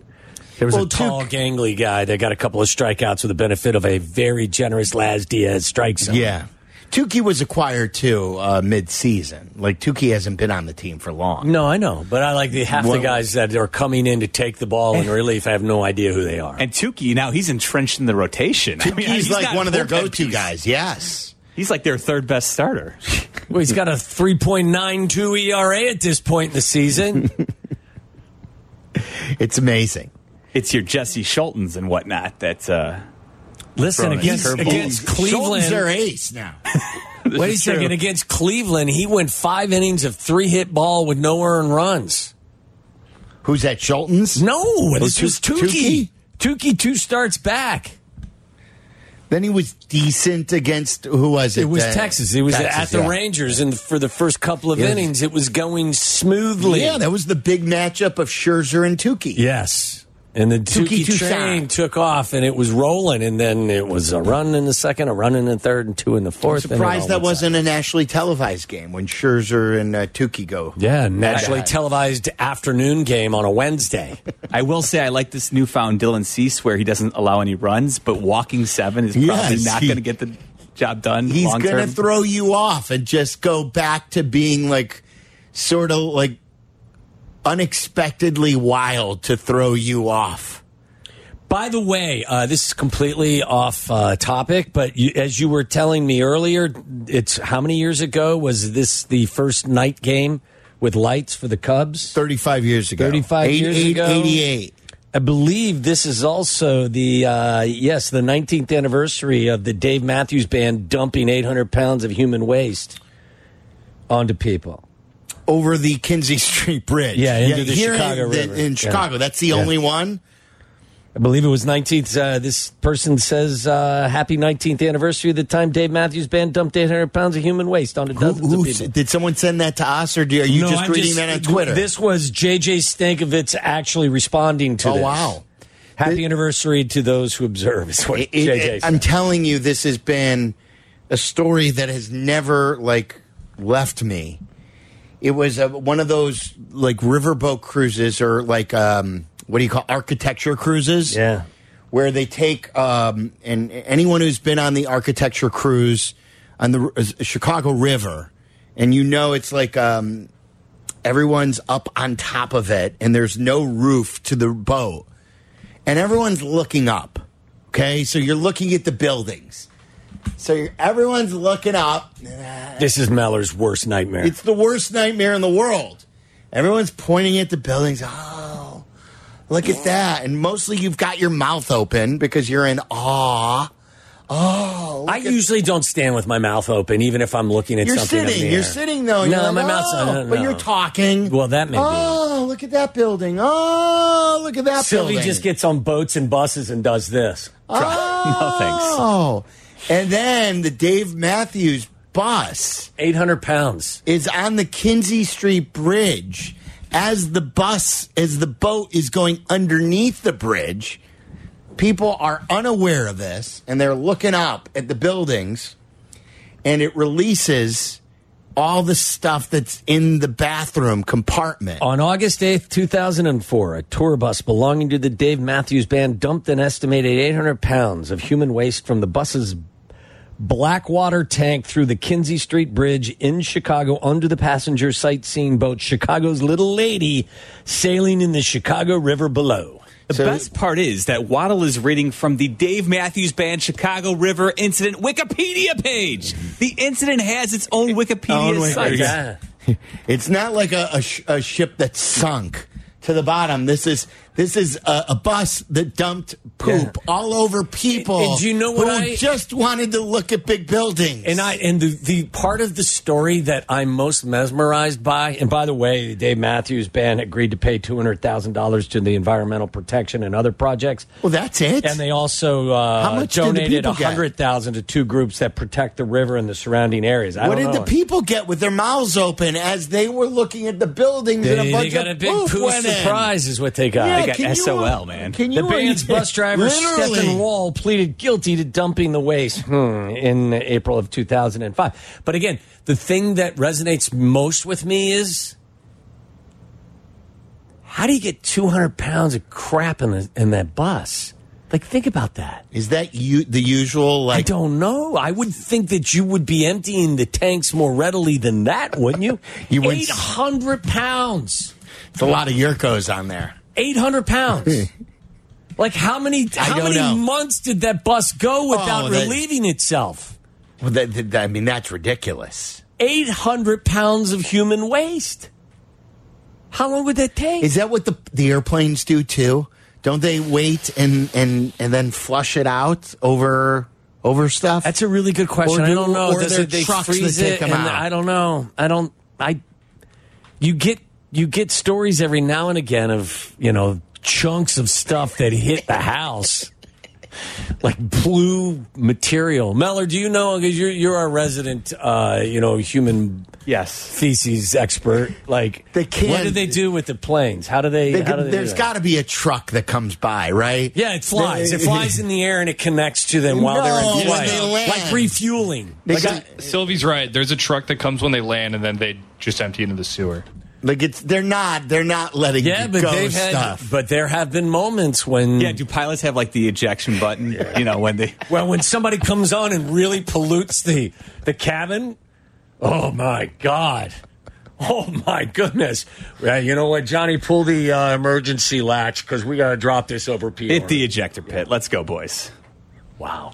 Speaker 3: there was
Speaker 1: Well,
Speaker 3: a tall,
Speaker 1: Tuk-
Speaker 3: gangly guy that got a couple of strikeouts with the benefit of a very generous Laz Diaz strike zone.
Speaker 1: Yeah. Touki was acquired too uh, mid-season. Like Touki hasn't been on the team for long.
Speaker 3: No, I know, but I like the half
Speaker 1: Well-
Speaker 3: the guys that are coming in to take the ball in relief. I have no idea who they are.
Speaker 7: and Touki now he's entrenched in the rotation. I mean,
Speaker 1: Touki's like one of their go-to
Speaker 7: piece.
Speaker 1: guys. Yes.
Speaker 7: He's like their third best starter.
Speaker 3: Well, he's got a 3.92 ERA at this point in the season.
Speaker 1: It's amazing.
Speaker 7: It's your Jesse Scholtens and whatnot that uh,
Speaker 3: Listen, against, against Cleveland.
Speaker 1: Scholten's their ace now.
Speaker 3: Wait a second.
Speaker 7: true.
Speaker 3: Against Cleveland, he went five innings of three hit ball with no earned runs.
Speaker 1: Who's that? Scholten's?
Speaker 3: No, this
Speaker 1: Tu-
Speaker 3: was Touki. Touki two starts back.
Speaker 1: Then he was decent against who was it?
Speaker 3: It was
Speaker 1: Uh,
Speaker 3: Texas. It was
Speaker 1: Texas,
Speaker 3: at the
Speaker 1: yeah.
Speaker 3: Rangers, and for the first couple of
Speaker 1: Yes.
Speaker 3: innings, it was going smoothly.
Speaker 1: Yeah, that was the big matchup of Scherzer and Touki.
Speaker 3: Yes. And the
Speaker 1: Touki
Speaker 3: Touki
Speaker 1: Toussaint.
Speaker 3: train took off, and it was rolling, and then it was a run in the second, a run in the third, and two in the fourth.
Speaker 1: I'm
Speaker 3: fourth. and it all
Speaker 1: surprised that wasn't a nationally televised game when Scherzer and uh, Touki go.
Speaker 3: Yeah, nationally televised afternoon game on a Wednesday.
Speaker 7: I will say I like this newfound Dylan Cease where he doesn't allow any runs, but walking seven is probably
Speaker 1: Yes,
Speaker 7: not going to get the job done.
Speaker 1: He's going to throw you off and just go back to being like sort of like unexpectedly wild to throw you off.
Speaker 3: By the way, uh, this is completely off uh, topic, but you, as you were telling me earlier, it's how many years ago was this the first night game with lights for the Cubs?
Speaker 1: 35 years ago.
Speaker 3: 35
Speaker 1: Eight-
Speaker 3: years
Speaker 1: eight-
Speaker 3: ago?
Speaker 1: 88.
Speaker 3: I believe this is also the uh, yes, the 19th anniversary of the Dave Matthews Band dumping 800 pounds of human waste onto people.
Speaker 1: Over the Kinzie Street Bridge.
Speaker 3: Yeah, into the Chicago
Speaker 1: in,
Speaker 3: River.
Speaker 1: in
Speaker 3: Yeah.
Speaker 1: Chicago. That's the
Speaker 3: Yeah.
Speaker 1: only one.
Speaker 3: I believe it was 19th. Uh, this person says, uh, "Happy 19th anniversary of the time Dave Matthews Band dumped 800 pounds of human waste onto
Speaker 1: Who,
Speaker 3: dozens
Speaker 1: who-
Speaker 3: of people."
Speaker 1: did someone send that to us, or do, are you
Speaker 3: No,
Speaker 1: just
Speaker 3: I'm
Speaker 1: reading that on Twitter?
Speaker 3: This was JJ Stankevitz actually responding to
Speaker 1: Oh,
Speaker 3: this.
Speaker 1: wow.
Speaker 3: Happy anniversary to those who observe. Is what
Speaker 1: It- it-
Speaker 3: JJ
Speaker 1: it-. I'm telling you, this has been a story that has never like left me. It was a, one of those like riverboat cruises, or like um, what do you call architecture cruises?
Speaker 3: yeah.
Speaker 1: where they take um, and anyone who's been on the architecture cruise on the uh, Chicago River, and you know it's like um, everyone's up on top of it, and there's no roof to the boat, and everyone's looking up. Okay, so you're looking at the buildings. So you're, everyone's looking up.
Speaker 3: This is Meller's worst nightmare.
Speaker 1: It's the worst nightmare in the world. Everyone's pointing at the buildings. Oh, look at that. And mostly you've got your mouth open because you're in awe. Oh,
Speaker 3: I usually don't stand with my mouth open, even if I'm looking at
Speaker 1: You're
Speaker 3: something.
Speaker 1: sitting. You're sitting though.
Speaker 3: No,
Speaker 1: like,
Speaker 3: my mouth's.
Speaker 1: oh,
Speaker 3: no,
Speaker 1: But you're talking.
Speaker 3: Well, that may be.
Speaker 1: Oh, look at that building. Oh, look at that
Speaker 3: building.
Speaker 1: Silvy building.
Speaker 3: just gets on boats and buses and does this.
Speaker 1: Oh,
Speaker 7: thanks.
Speaker 1: And then the Dave Matthews bus
Speaker 3: 800 pounds.
Speaker 1: is on the Kinzie Street Bridge as the bus, as the boat is going underneath the bridge. People are unaware of this and they're looking up at the buildings and it releases all the stuff that's in the bathroom compartment.
Speaker 3: On August 8th, 2004, a tour bus belonging to the Dave Matthews Band dumped an estimated 800 pounds of human waste from the bus's Blackwater tank through the Kinzie Street Bridge in Chicago under the passenger sightseeing boat Chicago's Little Lady sailing in the Chicago River below.
Speaker 7: The
Speaker 1: So-
Speaker 7: best part is that Waddle is reading from the Dave Matthews Band Chicago River Incident Wikipedia page. The incident has its own Wikipedia
Speaker 1: Own
Speaker 7: site.
Speaker 3: Yeah.
Speaker 1: It's not like a, a, sh- a ship that sunk to the bottom. This is this is a, a bus that dumped poop all over people
Speaker 3: And do you know what
Speaker 1: who
Speaker 3: I-
Speaker 1: just wanted to look at big buildings.
Speaker 3: And I and the the part of the story that I'm most mesmerized by, and by the way, the Dave Matthews Band agreed to pay two hundred thousand dollars to the environmental protection and other projects.
Speaker 1: well, that's it.
Speaker 3: And they also uh,
Speaker 1: How much
Speaker 3: donated a hundred thousand to two groups that protect the river and the surrounding areas. I
Speaker 1: what did
Speaker 3: know.
Speaker 1: the people get with their mouths open as they were looking at the buildings and a
Speaker 3: They,
Speaker 1: bunch
Speaker 3: they got
Speaker 1: of
Speaker 3: a big
Speaker 1: poop
Speaker 3: poo
Speaker 1: went in?
Speaker 3: surprise, is what they got.
Speaker 1: Yeah,
Speaker 7: They got
Speaker 1: can
Speaker 7: SOL,
Speaker 1: uh,
Speaker 7: man.
Speaker 1: Can you
Speaker 3: The band's bus driver Stefan Wohl pleaded guilty to dumping the waste hmm, in April of 2005. But again, the thing that resonates most with me is how do you get 200 pounds of crap in, the, in that bus? Like, think about that.
Speaker 1: Is that you the usual
Speaker 3: I don't know. I would think that you would be emptying the tanks more readily than that, wouldn't you?
Speaker 1: You wouldn't-
Speaker 3: 800 pounds.
Speaker 1: It's a lot of Yurkos on there.
Speaker 3: 800 pounds. Hmm. like how many how many
Speaker 1: know.
Speaker 3: months did that bus go without
Speaker 1: Oh, that-
Speaker 3: relieving itself?
Speaker 1: Well, that, that- I mean, that's ridiculous.
Speaker 3: 800 pounds of human waste. How long would that take?
Speaker 1: Is that what the the airplanes do too? Don't they wait and and and then flush it out over over stuff?
Speaker 3: That's a really good question.
Speaker 1: Or
Speaker 3: I
Speaker 1: do-
Speaker 3: don't know.
Speaker 1: or
Speaker 3: Does it, they freeze
Speaker 1: take
Speaker 3: it?
Speaker 1: them
Speaker 3: and
Speaker 1: out?
Speaker 3: I don't know. I don't. I. You get you get stories every now and again of you know chunks of stuff that hit the house, like blue material. Meller, do you know? Because you're you're our resident, uh, you know, human
Speaker 7: Yes.
Speaker 3: feces expert. Like,
Speaker 1: They can't-
Speaker 3: What do they do with the planes? How do they?
Speaker 1: They
Speaker 3: how do they do
Speaker 1: there's
Speaker 3: that?
Speaker 1: got to be a truck that comes by, right?
Speaker 3: Yeah, it flies.
Speaker 1: They-
Speaker 3: It flies in the air and it connects to them while they're
Speaker 1: No,
Speaker 3: in
Speaker 1: when
Speaker 3: flight,
Speaker 1: they land.
Speaker 3: like refueling.
Speaker 1: They
Speaker 8: Like,
Speaker 1: got-
Speaker 8: Silvy's right. There's a truck that comes when they land, and then they just empty into the sewer.
Speaker 1: Like it's they're not they're not letting
Speaker 3: Yeah, but
Speaker 1: go
Speaker 3: they've had,
Speaker 1: stuff.
Speaker 3: but there have been moments when,
Speaker 7: Yeah, do pilots have like the ejection button? You know, when they.
Speaker 3: well, when somebody comes on and really pollutes the the cabin. Oh my god! Oh my goodness! Yeah, you know what, Johnny, pull the uh, emergency latch because we got to drop this over P.
Speaker 7: Hit the ejector pit. Let's go, boys.
Speaker 3: wow.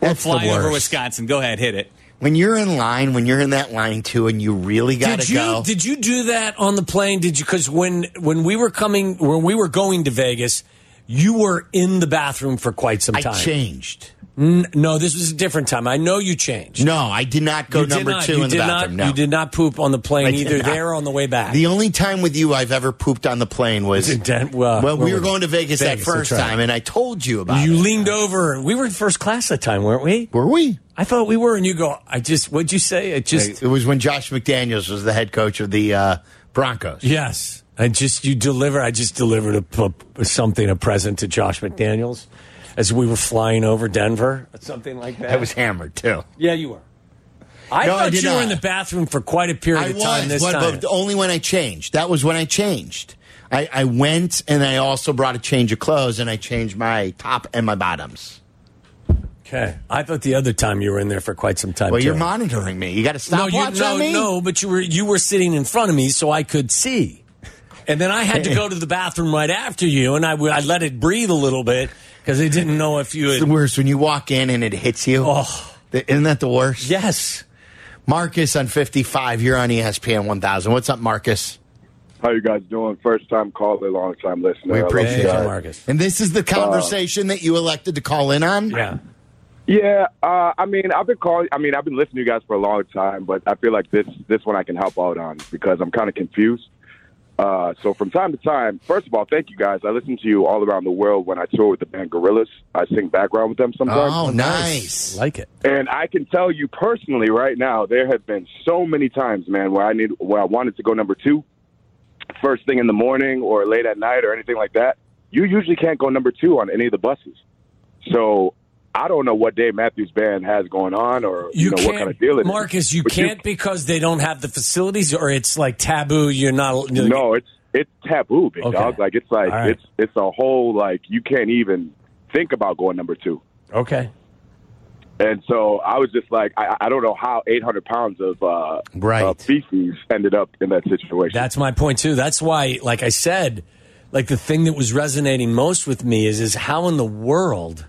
Speaker 1: That's the
Speaker 7: Flying over. Wisconsin. Go ahead, hit it.
Speaker 1: When you're in line, when you're in that line too, and you really got to go.
Speaker 3: did you do that on the plane? Did you? Because when when we were coming, when we were going to Vegas, you were in the bathroom for quite some
Speaker 1: I
Speaker 3: time.
Speaker 1: changed.
Speaker 3: No, this was a different time. I know you changed.
Speaker 1: No, I did not go
Speaker 3: you
Speaker 1: number
Speaker 3: not.
Speaker 1: two
Speaker 3: you
Speaker 1: in the bathroom.
Speaker 3: Not,
Speaker 1: no.
Speaker 3: You did not poop on the plane either there or on the way back.
Speaker 1: The only time with you I've ever pooped on the plane was
Speaker 3: In Den- well,
Speaker 1: well, we were going to Vegas, that first time, and I told you about
Speaker 3: you
Speaker 1: it.
Speaker 3: leaned over. We were in first class that time, weren't we?
Speaker 1: Were we?
Speaker 3: I thought we were, and you go. I just. What'd you say? I just.
Speaker 1: It was when Josh McDaniels was the head coach of the uh, Broncos.
Speaker 3: Yes. I just you deliver. I just delivered a, a something a present to Josh McDaniels as we were flying over Denver, something like that.
Speaker 1: I was hammered too.
Speaker 3: yeah, you were. I
Speaker 1: No,
Speaker 3: thought
Speaker 1: did
Speaker 3: you were in the bathroom for quite a period
Speaker 1: I
Speaker 3: of time
Speaker 1: was,
Speaker 3: this time.
Speaker 1: but only when I changed. That was when I changed. I, I went and I also brought a change of clothes and I changed my top and my bottoms.
Speaker 3: okay, I thought the other time you were in there for quite some time.
Speaker 1: Well,
Speaker 3: too.
Speaker 1: you're monitoring me. You got to stop
Speaker 3: you,
Speaker 1: watch
Speaker 3: no,
Speaker 1: me.
Speaker 3: no, but you were you were sitting in front of me, so I could see. And then I had to go to the bathroom right after you, and I let it breathe a little bit because they didn't know if you
Speaker 1: It's the worst when you walk in and it hits you.
Speaker 3: Oh.
Speaker 1: Isn't that the worst?
Speaker 3: Yes.
Speaker 1: Marcus on 55. You're on ESPN 1000. What's up, Marcus?
Speaker 9: How you guys doing? First time caller, long time listener.
Speaker 1: We appreciate
Speaker 9: you
Speaker 1: it.
Speaker 9: guys.
Speaker 3: Marcus.
Speaker 1: And this is the conversation that you elected to call in on?
Speaker 3: Yeah.
Speaker 9: Yeah, uh, I mean, I've been calling. I mean, I've been listening to you guys for a long time, but I feel like this this one I can help out on because I'm kind of confused. Uh, so from time to time, first of all, thank you guys. I listen to you all around the world when I tour with the band Gorillaz. I sing background with them sometimes.
Speaker 1: Oh, nice.
Speaker 3: Like it.
Speaker 9: And I can tell you personally right now, there have been so many times, man, where I need where I wanted to go number two, first thing in the morning or late at night or anything like that. You usually can't go number two on any of the buses. So I don't know what Dave Matthews Band has going on or you,
Speaker 3: You,
Speaker 9: know what kind of deal it is.
Speaker 3: Marcus. You
Speaker 9: But
Speaker 3: can't because they don't have the facilities, or it's like taboo. You're not.
Speaker 9: no, it's it's taboo, big
Speaker 3: Okay.
Speaker 9: dog. Like it's like
Speaker 3: right.
Speaker 9: it's it's a whole like you can't even think about going number two.
Speaker 3: Okay.
Speaker 9: And so I was just like, I, I don't know how 800 pounds of uh,
Speaker 1: Right.
Speaker 9: uh, feces ended up in that situation.
Speaker 3: That's my point too. That's why, like I said, like the thing that was resonating most with me is is how in the world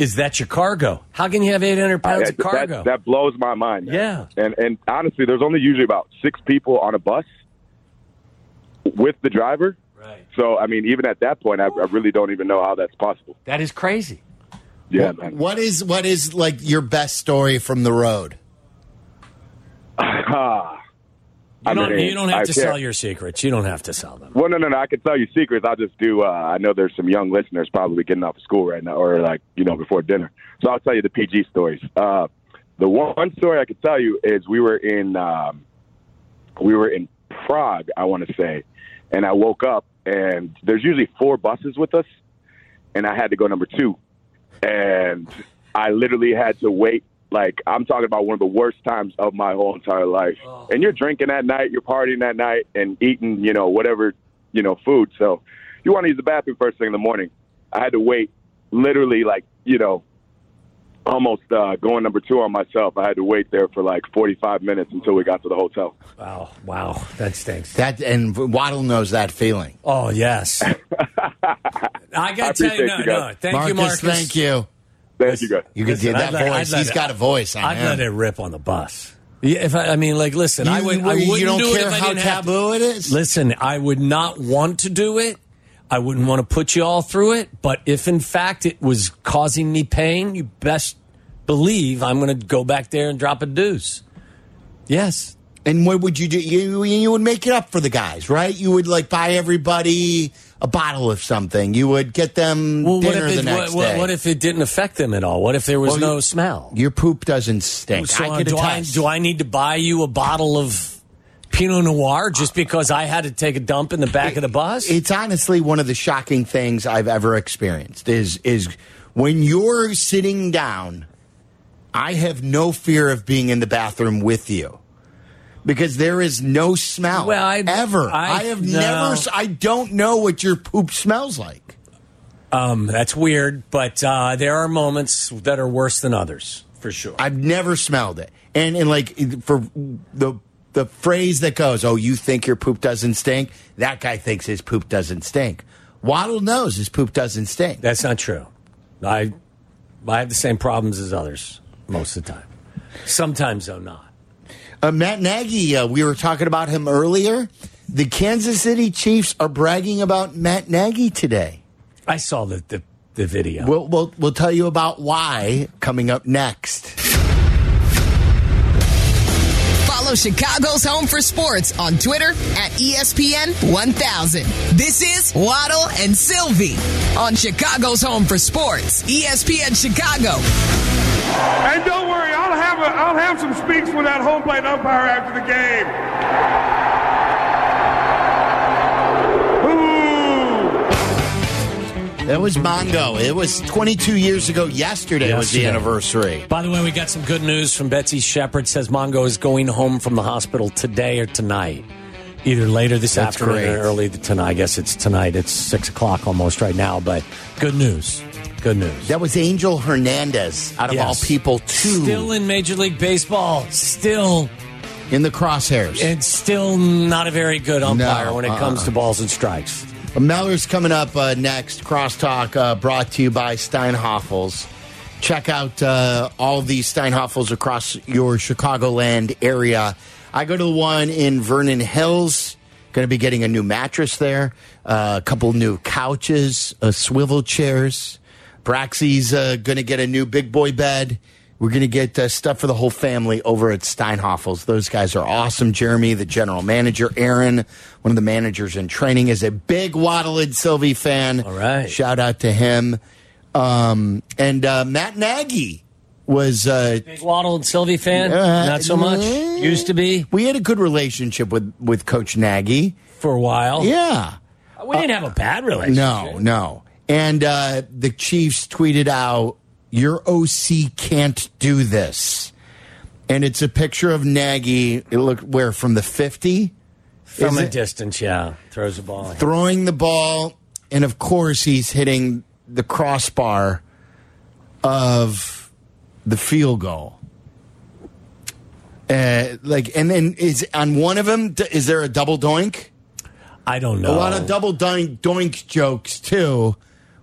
Speaker 3: is that your cargo? How can you have 800 pounds
Speaker 9: I-
Speaker 3: of cargo?
Speaker 9: That, that blows my mind. man.
Speaker 3: Yeah.
Speaker 9: And and honestly, there's only usually about six people on a bus with the driver.
Speaker 3: right.
Speaker 9: So I mean, even at that point, I, I really don't even know how that's possible.
Speaker 3: That is crazy.
Speaker 9: Yeah, man.
Speaker 1: What is what is like your best story from the road?
Speaker 9: Ah.
Speaker 3: You
Speaker 9: I
Speaker 3: don't, you don't have
Speaker 9: I
Speaker 3: to
Speaker 9: can't-
Speaker 3: sell your secrets. You don't have to sell them.
Speaker 9: Well, no, no, no. I can tell you secrets. I'll just do. Uh, I know there's some young listeners probably getting off of school right now, or like you know before dinner. So I'll tell you the PG stories. Uh, the one story I can tell you is we were in um, we were in Prague, I want to say, and I woke up and there's usually four buses with us, and I had to go number two, and I literally had to wait. Like I'm talking about one of the worst times of my whole entire life. And you're drinking that night, you're partying that night, and eating, you know, whatever, you know, food. So you want to use the bathroom first thing in the morning. I had to wait, literally, like you know, almost uh, going number two on myself. I had to wait there for like 45 minutes until we got to the hotel.
Speaker 3: Wow. Wow. That stinks.
Speaker 1: That and Waddle knows that feeling.
Speaker 3: Oh, yes. I got to tell you, no,
Speaker 9: you
Speaker 3: no. Thank you, Marcus.
Speaker 1: Thank you.
Speaker 9: Thank you, guys.
Speaker 1: You could
Speaker 3: Listen,
Speaker 1: get that
Speaker 3: I'd let- I'd
Speaker 1: voice.
Speaker 3: let
Speaker 1: He's
Speaker 3: it-
Speaker 1: got a voice on
Speaker 3: I'd
Speaker 1: him.
Speaker 3: let it rip on the bus. Yeah, if I, I mean, like, listen, I would. I wouldn't
Speaker 1: don't
Speaker 3: do it
Speaker 1: care
Speaker 3: if I
Speaker 1: how
Speaker 3: didn't have to.
Speaker 1: taboo it is?
Speaker 3: Listen, I would not want to do it. I wouldn't want to put you all through it. But if in fact it was causing me pain, you best believe I'm going to go back there and drop a deuce. Yes.
Speaker 1: And what would you do? You you would make it up for the guys, right? You would like buy everybody a bottle of something. You would get them
Speaker 3: Well, what
Speaker 1: dinner
Speaker 3: if,
Speaker 1: the
Speaker 3: it,
Speaker 1: next
Speaker 3: what,
Speaker 1: day.
Speaker 3: what if it didn't affect them at all? What if there was
Speaker 1: Well,
Speaker 3: no
Speaker 1: you-
Speaker 3: smell?
Speaker 1: your poop doesn't stink?
Speaker 3: So
Speaker 1: I uh,
Speaker 3: do I do I need to buy you a bottle of Pinot Noir just because I had to take a dump in the back of the bus?
Speaker 1: It's honestly one of the shocking things I've ever experienced. Is is when you're sitting down, I have no fear of being in the bathroom with you. Because there is no smell.
Speaker 3: Well, I-
Speaker 1: ever.
Speaker 3: I-
Speaker 1: I, have
Speaker 3: no.
Speaker 1: never. I don't know what your poop smells like.
Speaker 3: Um, that's weird, but uh, there are moments that are worse than others, for sure.
Speaker 1: I've never smelled it. And and like for the the phrase that goes, "Oh, you think your poop doesn't stink?" That guy thinks his poop doesn't stink. Waddle knows his poop doesn't stink.
Speaker 3: That's not true. I I have the same problems as others most of the time. Sometimes, though, not.
Speaker 1: Uh, Matt Nagy, uh, we were talking about him earlier. The Kansas City Chiefs are bragging about Matt Nagy today.
Speaker 3: I saw the the, the video.
Speaker 1: We'll, we'll we'll tell you about why coming up next.
Speaker 2: Follow Chicago's Home for Sports on Twitter at ESPN 1000. This is Waddle and Silvy on Chicago's Home for Sports, ESPN Chicago.
Speaker 10: And don't worry, I'll have a, I'll have some speaks with that home plate umpire after the game.
Speaker 1: That was Mongo. It was 22 years ago. Yesterday, was the anniversary.
Speaker 3: By the way, we got some good news from Betsy Shepard. Says Mongo is going home from the hospital today or tonight. Either later this
Speaker 1: That's
Speaker 3: afternoon
Speaker 1: great.
Speaker 3: or early tonight. I guess it's tonight. It's six o'clock almost right now, but good news. Good news.
Speaker 1: That was Angel Hernandez, out of
Speaker 3: Yes.
Speaker 1: all people, too.
Speaker 3: Still in Major League Baseball. Still
Speaker 1: in the crosshairs.
Speaker 3: and still not a very good umpire
Speaker 1: No,
Speaker 3: when it
Speaker 1: uh-uh.
Speaker 3: comes to balls and strikes.
Speaker 1: Meller's coming up uh, next. Crosstalk uh, brought to you by Steinhafels. Check out uh, all these Steinhafels across your Chicagoland area. I go to the one in Vernon Hills. Going to be getting a new mattress there, uh, a couple new couches, uh, swivel chairs. Braxy's uh, going to get a new big boy bed. We're going to get uh, stuff for the whole family over at Steinhafels. Those guys are awesome. Jeremy, the general manager, Aaron, one of the managers in training, is a big Waddle and Silvy fan.
Speaker 3: All right.
Speaker 1: Shout out to him. Um, and uh, Matt Nagy was. Uh,
Speaker 3: Big Waddle and Silvy fan?
Speaker 1: Uh,
Speaker 3: not so much. Used to be
Speaker 1: we had a good relationship with, with Coach Nagy.
Speaker 3: for a while.
Speaker 1: Yeah.
Speaker 3: We didn't have a bad relationship.
Speaker 1: No, no. And uh, the Chiefs tweeted out, Your OC can't do this. And it's a picture of Nagy. It looked where from the 50?
Speaker 3: From
Speaker 1: Is
Speaker 3: a
Speaker 1: it?
Speaker 3: distance, yeah. Throws the ball.
Speaker 1: throwing the ball, and of course he's hitting the crossbar of the field goal. Uh, like, and then is on one of them. Is there a double doink?
Speaker 3: I don't know.
Speaker 1: A lot of double doink, doink jokes too,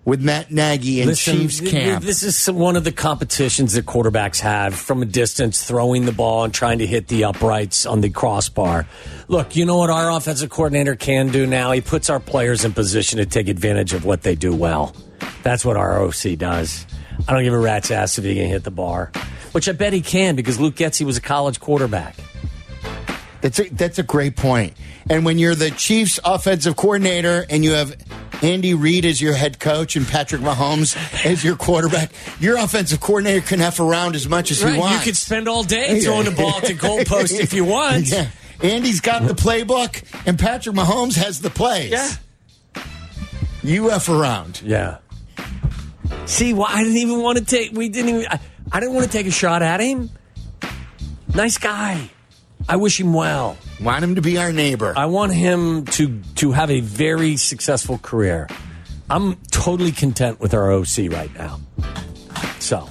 Speaker 1: with Matt Nagy and
Speaker 3: Listen,
Speaker 1: Chiefs camp.
Speaker 3: This is one of the competitions that quarterbacks have from a distance, throwing the ball and trying to hit the uprights on the crossbar. Look, you know what our offensive coordinator can do now? He puts our players in position to take advantage of what they do well. That's what our OC does. I don't give a rat's ass if he can hit the bar, which I bet he can because Luke Getsy was a college quarterback.
Speaker 1: That's a, that's a great point. And when you're the Chiefs offensive coordinator and you have Andy Reid as your head coach and Patrick Mahomes as your quarterback, your offensive coordinator can F around as much as
Speaker 3: Right,
Speaker 1: he wants.
Speaker 3: you
Speaker 1: wants.
Speaker 3: could spend all day throwing the ball to goalpost if you want.
Speaker 1: Yeah. Andy's got the playbook and Patrick Mahomes has the plays.
Speaker 3: Yeah.
Speaker 1: You F around.
Speaker 3: Yeah. See, why I didn't even want to take. We didn't even. I, I didn't want to take a shot at him. Nice guy. I wish him well.
Speaker 1: Want him to be our neighbor.
Speaker 3: I want him to to have a very successful career. I'm totally content with our OC right now. So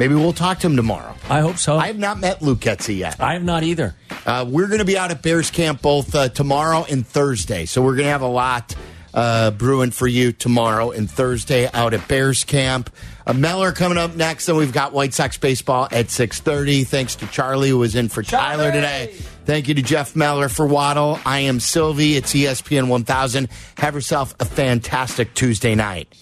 Speaker 1: Maybe we'll talk to him tomorrow.
Speaker 3: I hope so.
Speaker 1: I have not met Luke Getsy yet.
Speaker 3: I have not either.
Speaker 1: Uh, we're going to be out at Bears Camp both uh, tomorrow and Thursday. So we're going to have a lot uh, brewing for you tomorrow and Thursday out at Bears Camp. Uh, Meller coming up next, and we've got White Sox baseball at 6.30. Thanks to Charlie, who was in for Tyler today. Thank you to Jeff Meller for Waddle. I am Silvy. It's ESPN 1000. Have yourself a fantastic Tuesday night.